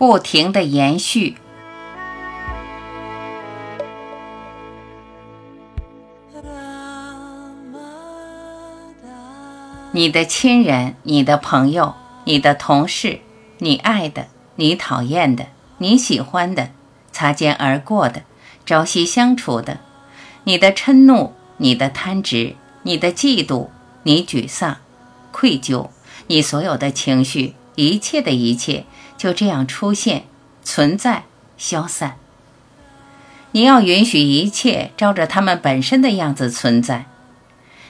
不停的延续。你的亲人、你的朋友、你的同事、你爱的、你讨厌的、你喜欢的、擦肩而过的、朝夕相处的，你的嗔怒、你的贪执、你的嫉妒、你沮丧、愧疚，你所有的情绪，一切的一切，就这样出现、存在、消散。你要允许一切照着他们本身的样子存在。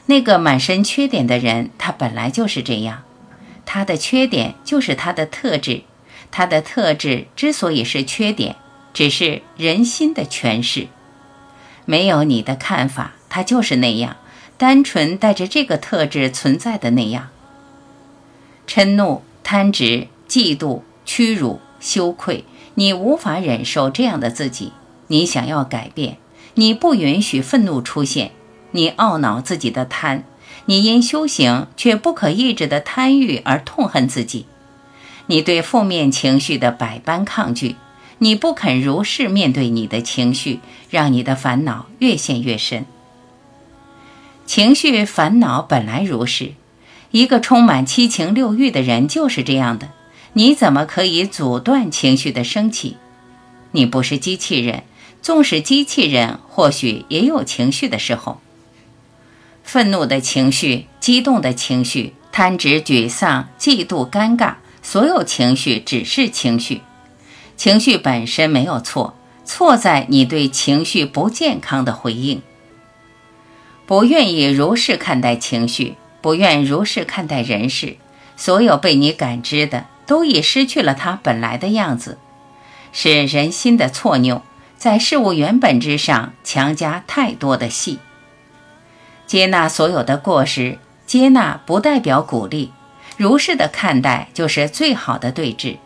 那个满身缺点的人，他本来就是这样。他的缺点就是他的特质，他的特质之所以是缺点，只是人心的诠释。没有你的看法，他就是那样，单纯带着这个特质存在的那样。嗔怒、贪执、嫉妒、屈辱、羞愧，你无法忍受这样的自己，你想要改变，你不允许愤怒出现。你懊恼自己的贪，你因修行却不可抑制的贪欲而痛恨自己。你对负面情绪的百般抗拒，你不肯如是面对你的情绪，让你的烦恼越陷越深。情绪烦恼本来如是，一个充满七情六欲的人就是这样的。你怎么可以阻断情绪的升起？你不是机器人，纵使机器人或许也有情绪的时候。愤怒的情绪、激动的情绪、贪执、沮丧、嫉妒、尴尬，所有情绪只是情绪。情绪本身没有错，错在你对情绪不健康的回应。不愿意如是看待情绪，不愿如是看待人事，所有被你感知的，都已失去了它本来的样子，是人心的错拗，在事物原本之上强加太多的戏。接纳所有的过失，接纳不代表鼓励，如是的看待就是最好的对峙。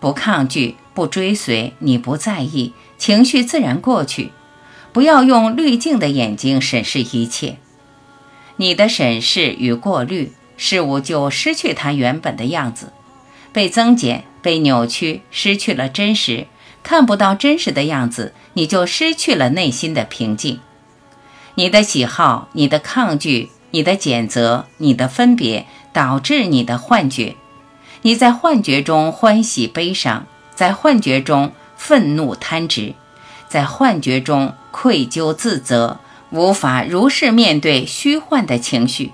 不抗拒，不追随，你不在意，情绪自然过去。不要用滤镜的眼睛审视一切，你的审视与过滤，事物就失去它原本的样子，被增减，被扭曲，失去了真实，看不到真实的样子，你就失去了内心的平静。你的喜好、你的抗拒、你的谴责、你的分别，导致你的幻觉。你在幻觉中欢喜悲伤，在幻觉中愤怒贪执，在幻觉中愧疚自责，无法如是面对虚幻的情绪。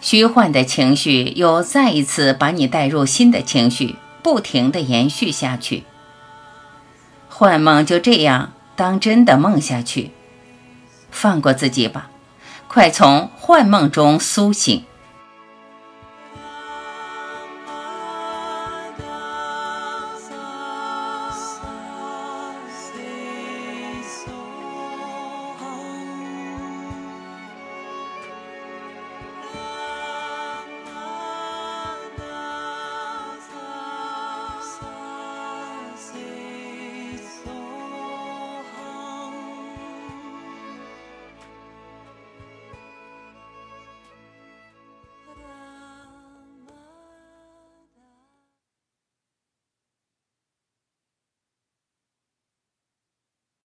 虚幻的情绪又再一次把你带入新的情绪，不停的延续下去。幻梦就这样当真的梦下去。放过自己吧，快从幻梦中苏醒。